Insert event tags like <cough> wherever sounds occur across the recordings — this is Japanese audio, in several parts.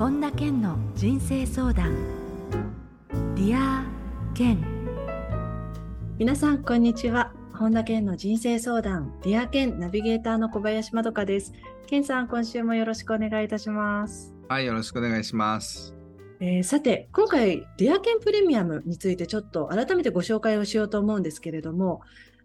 本田健の人生相談。ディア健。皆さんこんにちは。本田健の人生相談。ディア健ナビゲーターの小林まどかです。健さん今週もよろしくお願いいたします。はいよろしくお願いします。えー、さて今回ディアケンプレミアムについてちょっと改めてご紹介をしようと思うんですけれども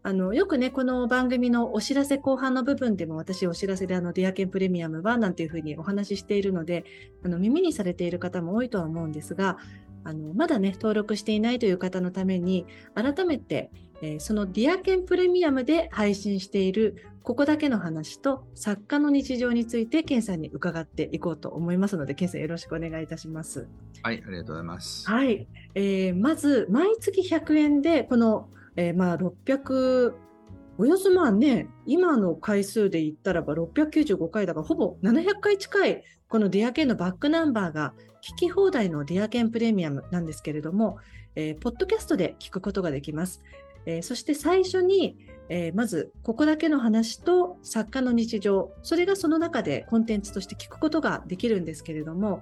あのよくね、この番組のお知らせ後半の部分でも私お知らせであのディアケンプレミアムはなんていうふうにお話ししているので、あの耳にされている方も多いとは思うんですが、あのまだね、登録していないという方のために、改めて、えー、そのディアケンプレミアムで配信しているここだけの話と作家の日常について、ケンさんに伺っていこうと思いますので、ケンさんよろしくお願いいたします。はい、ありがとうございます。はい。えー、まず、毎月100円で、このえー、まあ600およそまあね、今の回数で言ったらば695回だから、ほぼ700回近い、このディアケンのバックナンバーが聞き放題のディアケンプレミアムなんですけれども、えー、ポッドキャストで聞くことができます。えー、そして最初に、えー、まず、ここだけの話と作家の日常、それがその中でコンテンツとして聞くことができるんですけれども、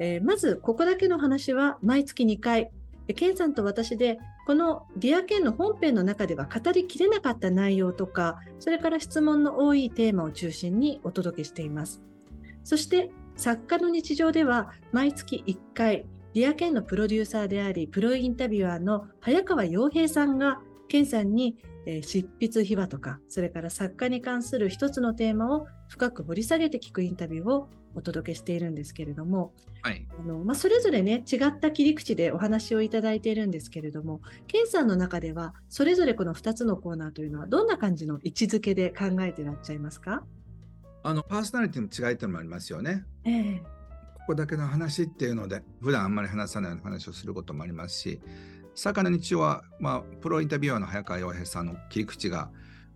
えまず、ここだけの話は毎月2回、ケンさんと私でこのディアケンの本編の中では語りきれなかった内容とかそれから質問の多いテーマを中心にお届けしています。そして作家の日常では毎月1回ディアケンのプロデューサーでありプロインタビュアーの早川洋平さんがケンさんに執筆秘話とか、それから作家に関する一つのテーマを深く掘り下げて聞くインタビューをお届けしているんですけれども、はい。あのまあ、それぞれね、違った切り口でお話をいただいているんですけれども、ケンさんの中では、それぞれこの2つのコーナーというのは、どんな感じの位置づけで考えてらっしゃいますか？あのパーソナリティの違いっていうのもありますよね。えー、ここだけの話っていうので、普段あんまり話さない話をすることもありますし、魚日曜は、まあ、プロインタビュアーの早川洋平さんの切り口が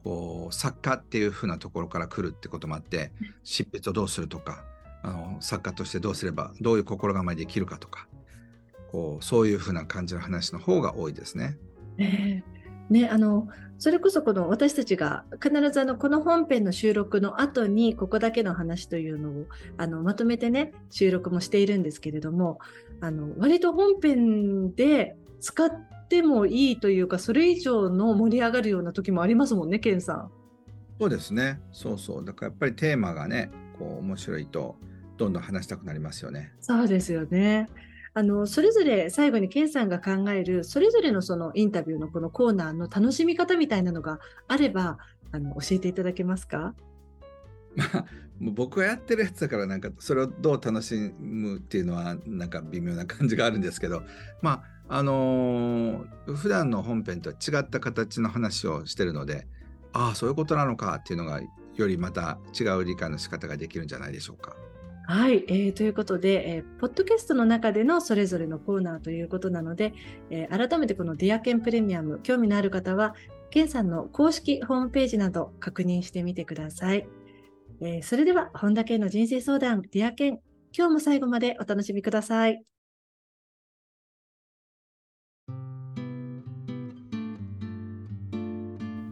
こう作家っていう風なところから来るってこともあって執筆をどうするとかあの作家としてどうすればどういう心構えで生きるかとかこうそういう風な感じの話の方が多いですね。えー、ねあのそれこそこの私たちが必ずあのこの本編の収録の後にここだけの話というのをあのまとめてね収録もしているんですけれどもあの割と本編で使ってもいいというか、それ以上の盛り上がるような時もありますもんね、ケンさん。そうですね。そうそう。だからやっぱりテーマがね、こう面白いと、どんどん話したくなりますよね。そうですよね。あのそれぞれ最後にケンさんが考えるそれぞれのそのインタビューのこのコーナーの楽しみ方みたいなのがあればあの教えていただけますか？まあ、もう僕がやってるやつだからなんかそれをどう楽しむっていうのはなんか微妙な感じがあるんですけどまああのー、普段の本編とは違った形の話をしてるのでああそういうことなのかっていうのがよりまた違う理解の仕方ができるんじゃないでしょうか。はい、えー、ということで、えー、ポッドキャストの中でのそれぞれのコーナーということなので、えー、改めてこのディアケンプレミアム、興味のある方は、ケンさんの公式ホームページなど確認してみてください。えー、それでは、本田健の人生相談、ディアケン、今日も最後までお楽しみください。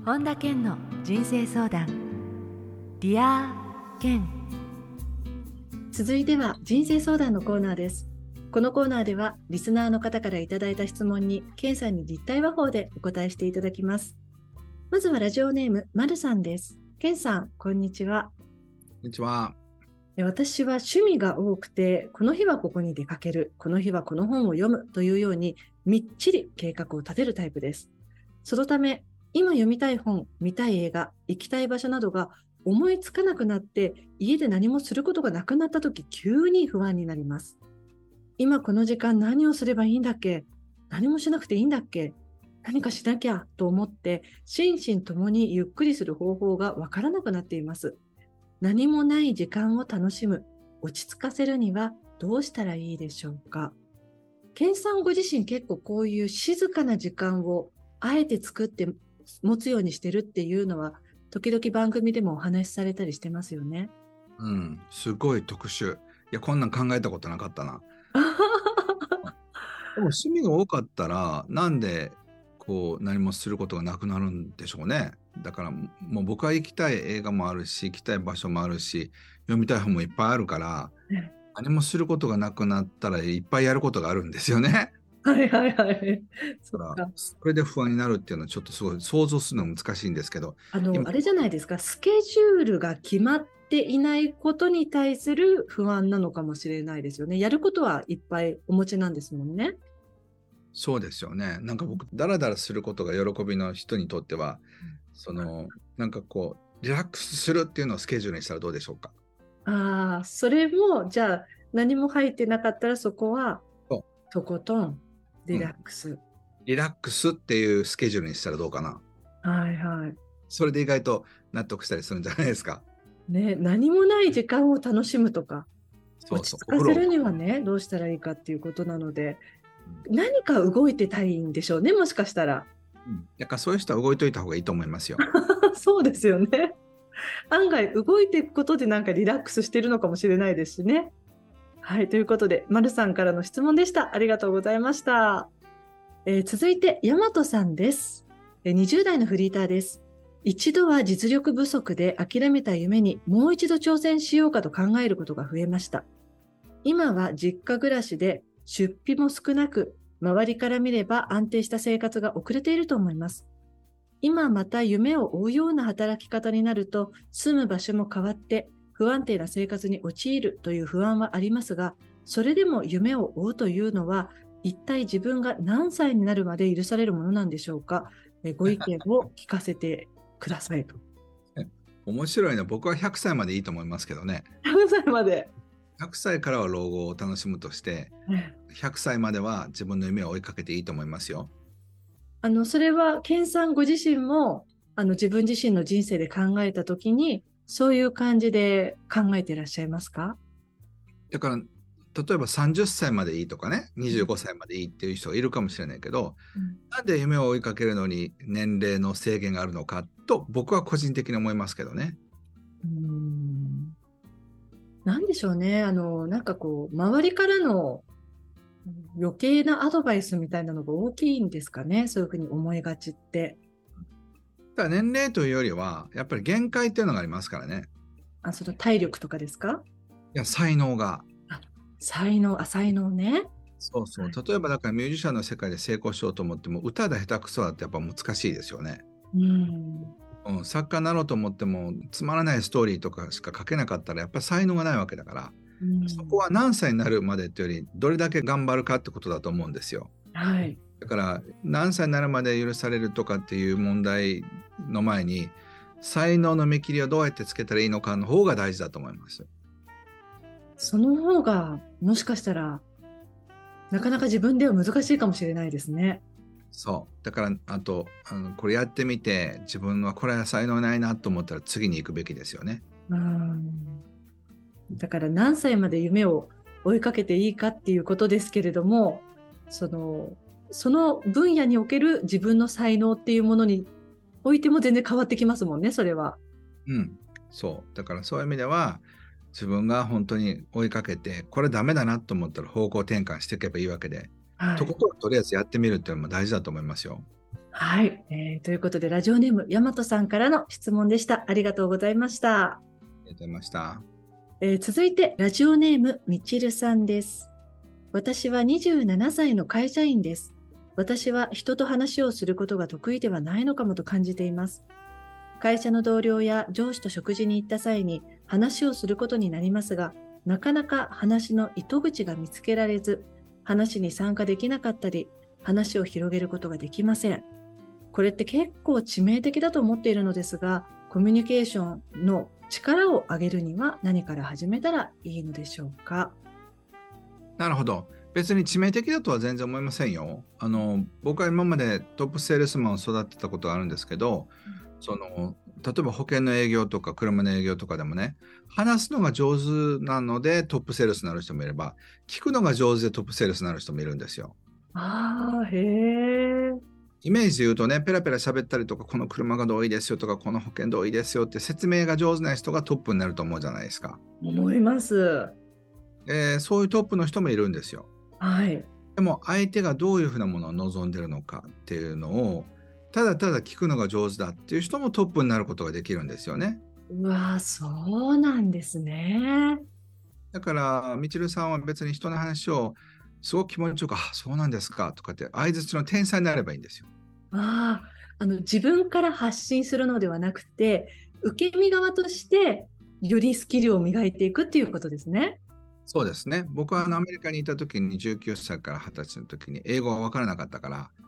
本田健の人生相談ディア健続いては人生相談のコーナーです。このコーナーではリスナーの方からいただいた質問に健さんに立体話法でお答えしていただきます。まずはラジオネームまるさんです。健さんこんにちはこんにちは私は趣味が多くて、この日はここに出かける、この日はこの本を読むというように、みっちり計画を立てるタイプです。そのため、今読みたい本、見たい映画、行きたい場所などが思いつかなくなって家で何もすることがなくなった時急に不安になります。今この時間何をすればいいんだっけ何もしなくていいんだっけ何かしなきゃと思って心身ともにゆっくりする方法がわからなくなっています。何もない時間を楽しむ、落ち着かせるにはどうしたらいいでしょうか？健さんご自身結構こういう静かな時間をあえて作って持つようにしてるっていうのは、時々番組でもお話しされたりしてますよね。うん、すごい特殊。いや、こんなん考えたことなかったな。<laughs> でも趣味が多かったら、なんでこう何もすることがなくなるんでしょうね。だからもう僕は行きたい映画もあるし、行きたい場所もあるし、読みたい本もいっぱいあるから、何もすることがなくなったらいっぱいやることがあるんですよね。はいはいはい。そそれで不安になるっていうのはちょっとすごい想像するの難しいんですけど。あの、あれじゃないですか、スケジュールが決まっていないことに対する不安なのかもしれないですよね。やることはいっぱいお持ちなんですもんね。そうですよね。なんか僕、だらだらすることが喜びの人にとっては、その、なんかこう、リラックスするっていうのをスケジュールにしたらどうでしょうか？ああ、それも、じゃあ、何も入ってなかったらそこは、とことんリラックス、うん、リラックスっていうスケジュールにしたらどうかな？はいはい。それで意外と納得したりするんじゃないですか？ね、何もない時間を楽しむとか、落ち着かせるにはね、どうしたらいいかっていうことなので、何か動いてたいんでしょうね、もしかしたら。うん、だからそういう人は動いといた方がいいと思いますよ。<laughs> そうですよね。<laughs> 案外動いていくことでなんかリラックスしてるのかもしれないですしね。はい、ということで、まるさんからの質問でした。ありがとうございました。えー、続いて、大和さんです、え。20代のフリーターです。一度は実力不足で諦めた夢にもう一度挑戦しようかと考えることが増えました。今は実家暮らしで出費も少なく、周りから見れば安定した生活が遅れていると思います。今また夢を追うような働き方になると、住む場所も変わって不安定な生活に陥るという不安はありますが、それでも夢を追うというのは、一体自分が何歳になるまで許されるものなんでしょうか？えご意見を聞かせてくださいと。<laughs> 面白いな。僕は100歳までいいと思いますけどね。100歳まで。100歳からは老後を楽しむとして、100歳までは自分の夢を追いかけていいと思いますよ。あのそれは、健さんご自身もあの自分自身の人生で考えたときに、そういう感じで考えていらっしゃいますか？だから例えば30歳までいいとかね25歳までいいっていう人がいるかもしれないけど、うん、なんで夢を追いかけるのに年齢の制限があるのかと僕は個人的に思いますけどね。うんなんでしょうねあのなんかこう周りからの余計なアドバイスみたいなのが大きいんですかねそういうふうに思いがちって。だ年齢というよりは、やっぱり限界っていうのがありますからね。あ、その体力とかですか？いや、才能が。あ才能、あ、才能ね。そうそう。例えば、だからミュージシャンの世界で成功しようと思っても、歌で下手くそだってやっぱ難しいですよね。うん。うん、作家になろうと思っても、つまらないストーリーとかしか書けなかったら、やっぱり才能がないわけだから、うん、そこは何歳になるまでっていうより、どれだけ頑張るかってことだと思うんですよ。はい。だから何歳になるまで許されるとかっていう問題の前に才能の見切りをどうやってつけたらいいのかの方が大事だと思います。その方がもしかしたらなかなか自分では難しいかもしれないですね。そうだからあとあのこれやってみて自分はこれは才能ないなと思ったら次に行くべきですよね。うんだから何歳まで夢を追いかけていいかっていうことですけれどもそのその分野における自分の才能っていうものにおいても全然変わってきますもんね、それは。うん、そう。だからそういう意味では、自分が本当に追いかけて、これダメだなと思ったら方向転換していけばいいわけで、はい、とことんとりあえずやってみるっていうのも大事だと思いますよ。はい、えー、ということで、ラジオネーム、大和さんからの質問でした。ありがとうございました。ありがとうございました。えー、続いて、ラジオネーム、みちるさんです。私は27歳の会社員です。私は人と話をすることが得意ではないのかもと感じています。会社の同僚や上司と食事に行った際に話をすることになりますが、なかなか話の糸口が見つけられず、話に参加できなかったり、話を広げることができません。これって結構致命的だと思っているのですが、コミュニケーションの力を上げるには何から始めたらいいのでしょうか？なるほど。別に致命的だとは全然思いませんよ。あの僕は今までトップセールスマンを育てたことがあるんですけど、うん、その例えば保険の営業とか車の営業とかでもね話すのが上手なのでトップセールスになる人もいれば聞くのが上手でトップセールスになる人もいるんですよ。あへえ。イメージで言うとねペラペラ喋ったりとかこの車が同意ですよとかこの保険同意ですよって説明が上手な人がトップになると思うじゃないですか。思います。えー、そういうトップの人もいるんですよ。はい、でも相手がどういうふうなものを望んでるのかっていうのをただただ聞くのが上手だっていう人もトップになることができるんですよね。うわそうなんですね。だからみちるさんは別に人の話をすごく気持ちよく「あそうなんですか」とかって相づちの天才になればいいんですよ。ああの自分から発信するのではなくて受け身側としてよりスキルを磨いていくっていうことですね。そうですね。僕はアメリカにいた時に19歳から20歳の時に英語が分からなかったから、はい、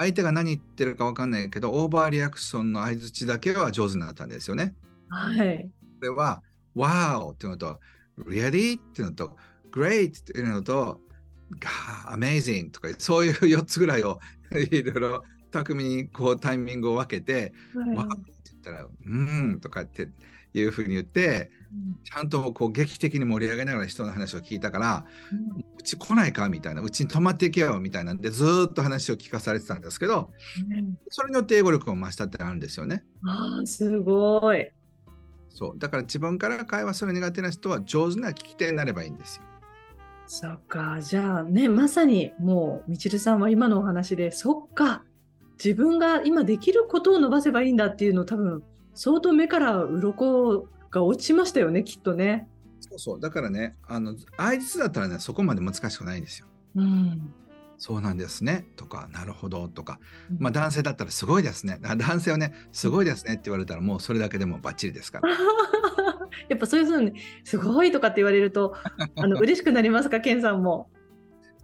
相手が何言ってるか分かんないけどオーバーリアクションの相づちだけは上手になったんですよね。はい。これは「Wow」っていうのと「Really?」っていうのと「Great」っていうのと「Amazing」とかそういう4つぐらいを <laughs> いろいろ巧みにこうタイミングを分けて「はい、わ、って言ったら「うん」とかっていうふうに言って、ちゃんとこう劇的に盛り上げながら人の話を聞いたから、うち来ないか？みたいなうちに泊まっていけよみたいなんでずっと話を聞かされてたんですけど、それによって英語力を増したってあるんですよね。あすごい。そう。だから自分から会話する苦手な人は上手な聞き手になればいいんですよ。そっか。じゃあねまさにもうみちるさんは今のお話でそっか。自分が今できることを伸ばせばいいんだっていうのを多分相当目から鱗が落ちましたよねきっとね。そうそうだからねあの相槌だったらねそこまで難しくないんですよ。うん、そうなんですねとかなるほどとか、まあ、男性だったらすごいですね男性はねすごいですねって言われたらもうそれだけでもバッチリですから。<laughs> やっぱそういうふうにすごいとかって言われるとあの <laughs> 嬉しくなりますかケンさんも。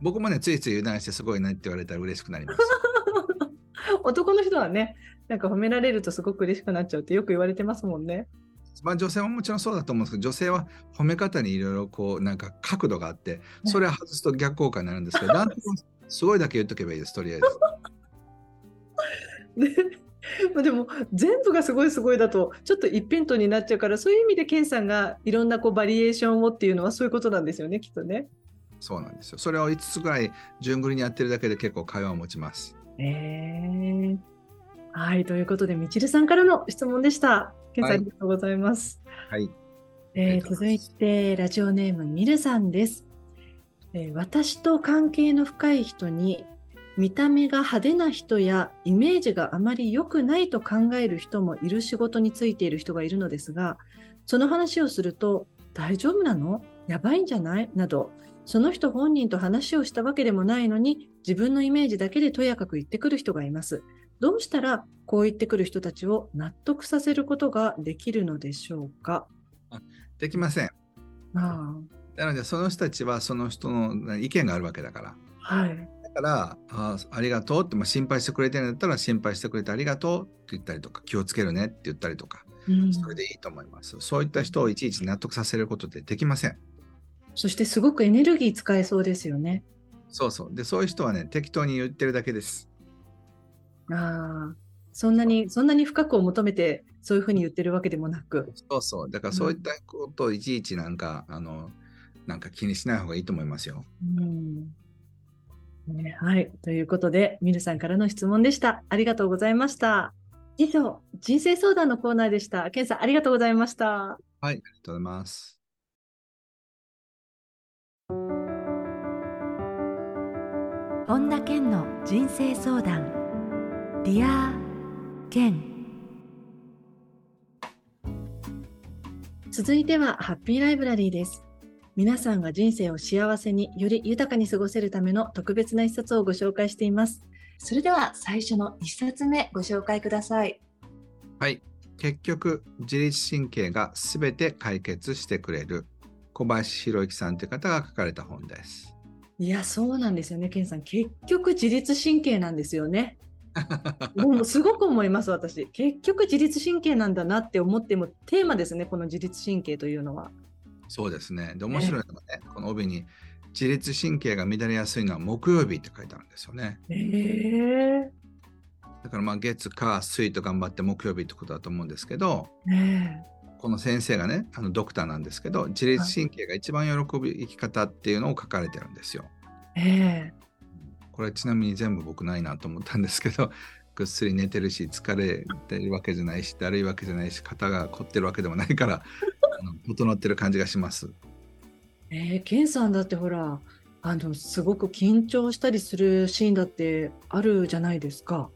僕もねついつい油断してすごいねって言われたら嬉しくなります。<laughs> 男の人はねなんか褒められるとすごく嬉しくなっちゃうってよく言われてますもんね。まあ、女性はもちろんそうだと思うんですけど女性は褒め方にいろいろこうなんか角度があってそれを外すと逆効果になるんですけど男性はすごいだけ言っとけばいいですとりあえず。<laughs> <laughs> でも全部がすごいすごいだとちょっと一辺倒になっちゃうからそういう意味でケンさんがいろんなこうバリエーションをっていうのはそういうことなんですよねきっとね。そうなんですよ。それを5つぐらい順繰りにやってるだけで結構会話を持ちます。えー、はい、ということで、みちるさんからの質問でした。けさんありがとうございます。はい。えー、続いて、ラジオネームみるさんです、えー、私と関係の深い人に、見た目が派手な人やイメージがあまり良くないと考える人もいる仕事についている人がいるのですが、その話をすると、大丈夫なの？やばいんじゃない？など、その人本人と話をしたわけでもないのに、自分のイメージだけでとやかく言ってくる人がいます。どうしたらこう言ってくる人たちを納得させることができるのでしょうか？できません。あなのでその人たちはその人の意見があるわけだから。はい、だからあありがとうって、まあ、心配してくれてるんだったら心配してくれてありがとうって言ったりとか気をつけるねって言ったりとか、うん、それでいいと思います。そういった人をいちいち納得させることってできません。そしてすごくエネルギー使えそうですよね。そうそう。で、そういう人はね、適当に言ってるだけです。ああ、そんなに、そんなに深くを求めて、そういうふうに言ってるわけでもなく。そうそう。だからそういったことをいちいちなんか、うん、あの、なんか気にしない方がいいと思いますよ。うんね、はい。ということで、ミルさんからの質問でした。ありがとうございました。以上、人生相談のコーナーでした。ケンさん、ありがとうございました。はい、ありがとうございます。本田健の人生相談ディア健続いてはハッピーライブラリーです。皆さんが人生を幸せにより豊かに過ごせるための特別な一冊をご紹介しています。それでは最初の一冊目ご紹介ください。はい。結局自律神経がすべて解決してくれる小林博之さんという方が書かれた本です。いや、そうなんですよね、ケンさん。結局、自律神経なんですよね。もうすごく思います、私。結局、自律神経なんだなって思っても、テーマですね、この自律神経というのは。そうですね。で、面白いのがね、この帯に、自律神経が乱れやすいのは木曜日って書いてあるんですよね。えー、だからまあ月火水と頑張って木曜日ってことだと思うんですけど、えーこの先生がねあのドクターなんですけど自律神経が一番喜ぶ生き方っていうのを書かれてるんですよ。えこれちなみに全部僕ないなと思ったんですけど <laughs> ぐっすり寝てるし疲れてるわけじゃないしだるいわけじゃないし肩が凝ってるわけでもないから <laughs> あの整ってる感じがします。えー、ケンさんだってほらあのすごく緊張したりするシーンだってあるじゃないですか。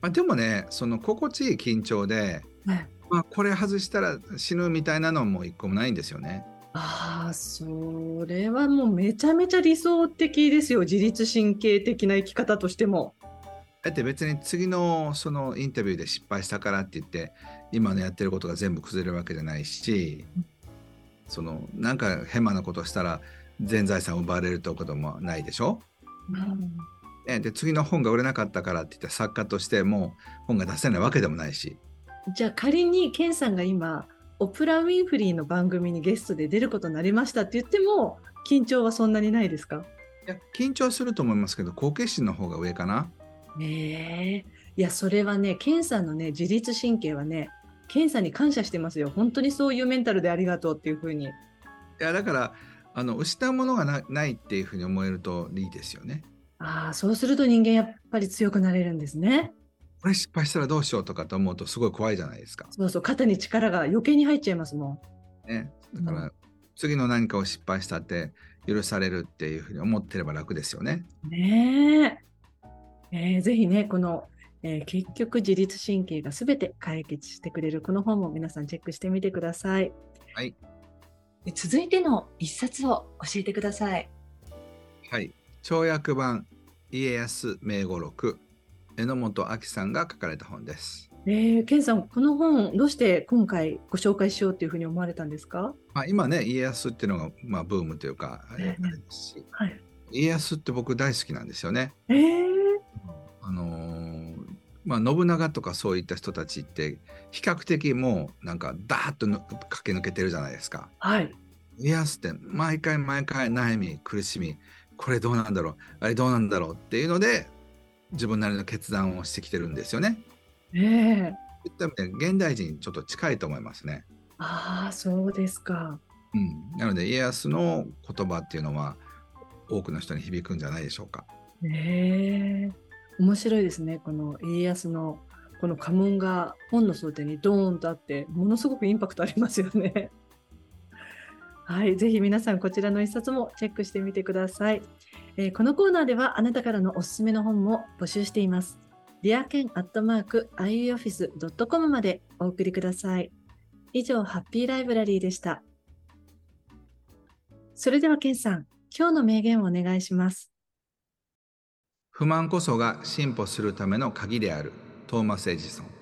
まあ、でもねその心地いい緊張で、ね、まあ、これ外したら死ぬみたいなのも一個もないんですよね。ああ、それはもうめちゃめちゃ理想的ですよ。自律神経的な生き方としても。だって別に次のそのインタビューで失敗したからって言って今のやってることが全部崩れるわけじゃないし、そのなんか変なことしたら全財産奪われるということもないでしょ、うん、で次の本が売れなかったからって言って作家としても本が出せないわけでもないしじゃあ仮にケンさんが今オプラ・ウィンフリーの番組にゲストで出ることになりましたって言っても緊張はそんなにないですか？いや緊張すると思いますけど好奇心の方が上かな。ねえいやそれはねケンさんのね自律神経はねケンさんに感謝してますよ本当にそういうメンタルでありがとうっていうふうに。いやだからあの失うものがないっていうふうに思えるといいですよね。ああそうすると人間やっぱり強くなれるんですね。これ失敗したらどうしようとかと思うとすごい怖いじゃないですか。そうそう肩に力が余計に入っちゃいますもん。ね、だから、うん、次の何かを失敗したって許されるっていうふうに思ってれば楽ですよね。ねえ。えー、ぜひねこの、えー、結局自律神経がすべて解決してくれるこの本も皆さんチェックしてみてください。はい。続いての一冊を教えてください。はい。跳躍版家康名語録榎本明さんが書かれた本です。えー、ケンさん、この本、どうして今回ご紹介しようというふうに思われたんですか、まあ、今ね、家康っていうのが、まあ、ブームというか、あれですし、はい、家康って僕大好きなんですよね。えー、あのー、まあ、信長とかそういった人たちって比較的もうなんかダーッと駆け抜けてるじゃないですか。はい、家康って毎回毎回悩み苦しみこれどうなんだろうあれどうなんだろうっていうので自分なりの決断をしてきてるんですよね。ええー、現代人ちょっと近いと思いますね。ああそうですか。うん、なので家康の言葉っていうのは多くの人に響くんじゃないでしょうか。ええー、面白いですねこの家康のこの家紋が本の装丁にドーンとあってものすごくインパクトありますよね。はい、ぜひ皆さんこちらの一冊もチェックしてみてください。えー、このコーナーではあなたからのおすすめの本も募集しています。リアケンアットマーク iuoffice.com までお送りください。以上、ハッピーライブラリーでした。それではケンさん、今日の名言をお願いします。不満こそが進歩するための鍵である。トーマス・エジソン。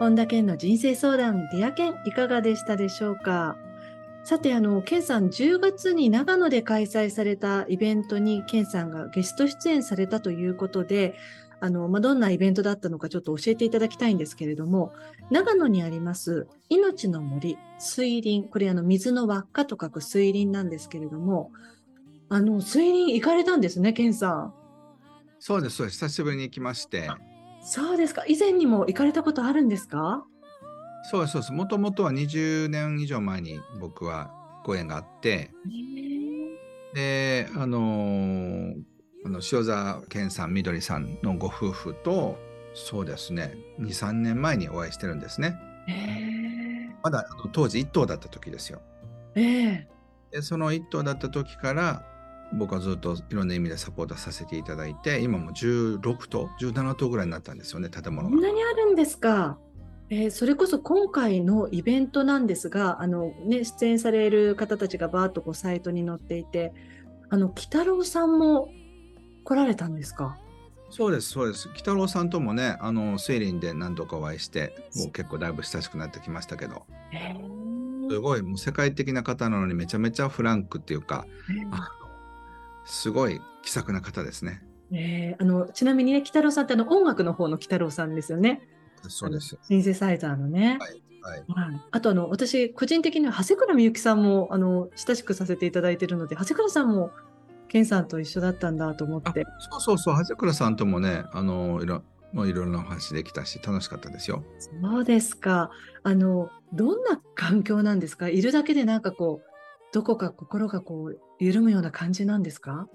本田健の人生相談、ディア健、いかがでしたでしょうか？さて、あの、健さん、10月に長野で開催されたイベントに、健さんがゲスト出演されたということで、あの、まあ、どんなイベントだったのかちょっと教えていただきたいんですけれども、長野にあります、命の森、水輪、これあの、水の輪っかと書く水輪なんですけれども、あの、水輪行かれたんですね、健さん。そうです、そうです。久しぶりに行きまして、そうですか。以前にも行かれたことあるんですか？そうそうです。もともとは20年以上前に僕はご縁があって、で、あのー、あの塩沢健さん、みどりさんのご夫婦と、そうですね、2、3年前にお会いしてるんですね。まだ当時1頭だった時ですよ。でその1頭だった時から僕はずっといろんな意味でサポートさせていただいて今も16棟17棟ぐらいになったんですよね建物が。こんなにあるんですか？えー、それこそ今回のイベントなんですがあの、ね、出演される方たちがバーッとこうサイトに載っていてあの鬼太郎さんも来られたんですか？そうですそうです鬼太郎さんともねあのセイリンで何度かお会いしてもう結構だいぶ親しくなってきましたけど。すごいもう世界的な方なのにめちゃめちゃフランクっていうか、すごい気さくな方ですね。えー、あのちなみにね、鬼太郎さんってあの音楽の方の鬼太郎さんですよね。そうです。シンセサイザーのね。はい。はい、あとあの私個人的には長谷倉みゆきさんもあの親しくさせていただいているので長谷倉さんも健さんと一緒だったんだと思ってそうそうそう長谷倉さんともねあのいろもういろいろなお話できたし楽しかったですよ。そうですかあのどんな環境なんですか？いるだけでなんかこうどこか心がこう緩むような感じなんですか？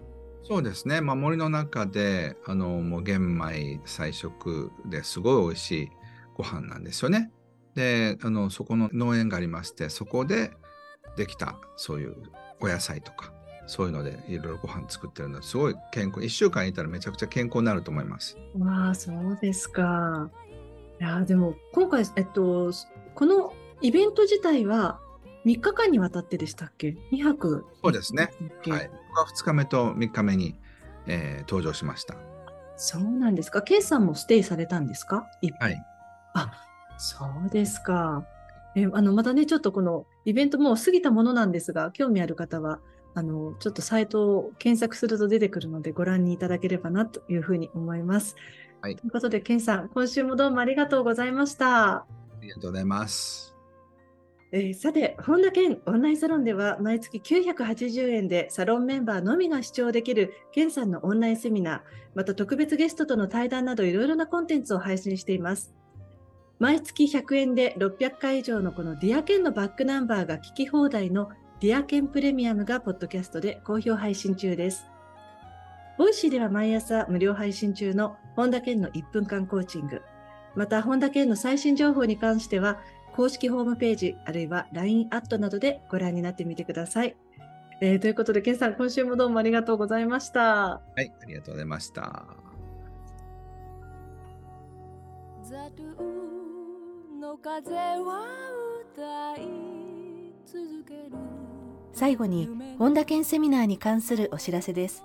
そうですね、まあ、森の中であのもう玄米菜食ですごい美味しいご飯なんですよね。であのそこの農園がありましてそこでできたそういうお野菜とかそういうのでいろいろご飯作ってるのですごい健康1週間いたらめちゃくちゃ健康になると思います。わあそうですか。いやでも今回、えっと、このイベント自体は3日間にわたってでしたっけ ?2 泊そうですね。はい。2日目と3日目に、えー、登場しました。そうなんですか。ケイさんもステイされたんですか？はい。あ、そうですか。えあのまたね、ちょっとこのイベントもう過ぎたものなんですが、興味ある方は、あのちょっとサイトを検索すると出てくるので、ご覧にいただければなというふうに思います。はい、ということで、ケンさん、今週もどうもありがとうございました。ありがとうございます。えー、さて、本田健オンラインサロンでは毎月980円でサロンメンバーのみが視聴できる健さんのオンラインセミナー、また特別ゲストとの対談などいろいろなコンテンツを配信しています。毎月100円で600回以上のこのディアケンのバックナンバーが聞き放題のディアケンプレミアムがポッドキャストで好評配信中です。ボイシーでは毎朝無料配信中の本田健の1分間コーチング、また本田健の最新情報に関しては公式ホームページ、あるいは LINE アットなどでご覧になってみてください。えー、ということで、ケンさん、今週もどうもありがとうございました。はい、ありがとうございました。最後に本田健セミナーに関するお知らせです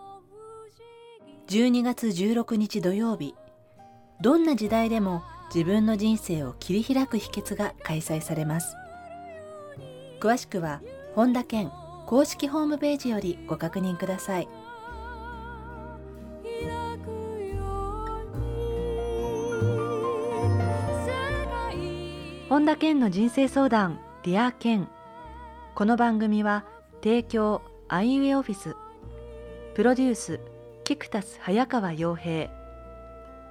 12月16日土曜日どんな時代でも自分の人生を切り開く秘訣が開催されます。詳しくは本田健公式ホームページよりご確認ください。本田健の人生相談ディア健。この番組は提供アイウエオフィスプロデュースキクタス早川洋平。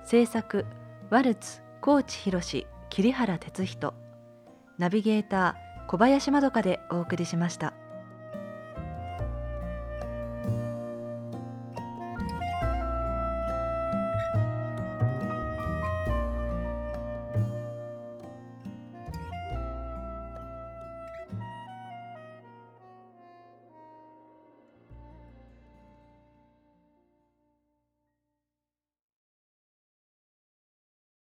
制作ワルツ高知博桐原哲人ナビゲーター小林まどかでお送りしました。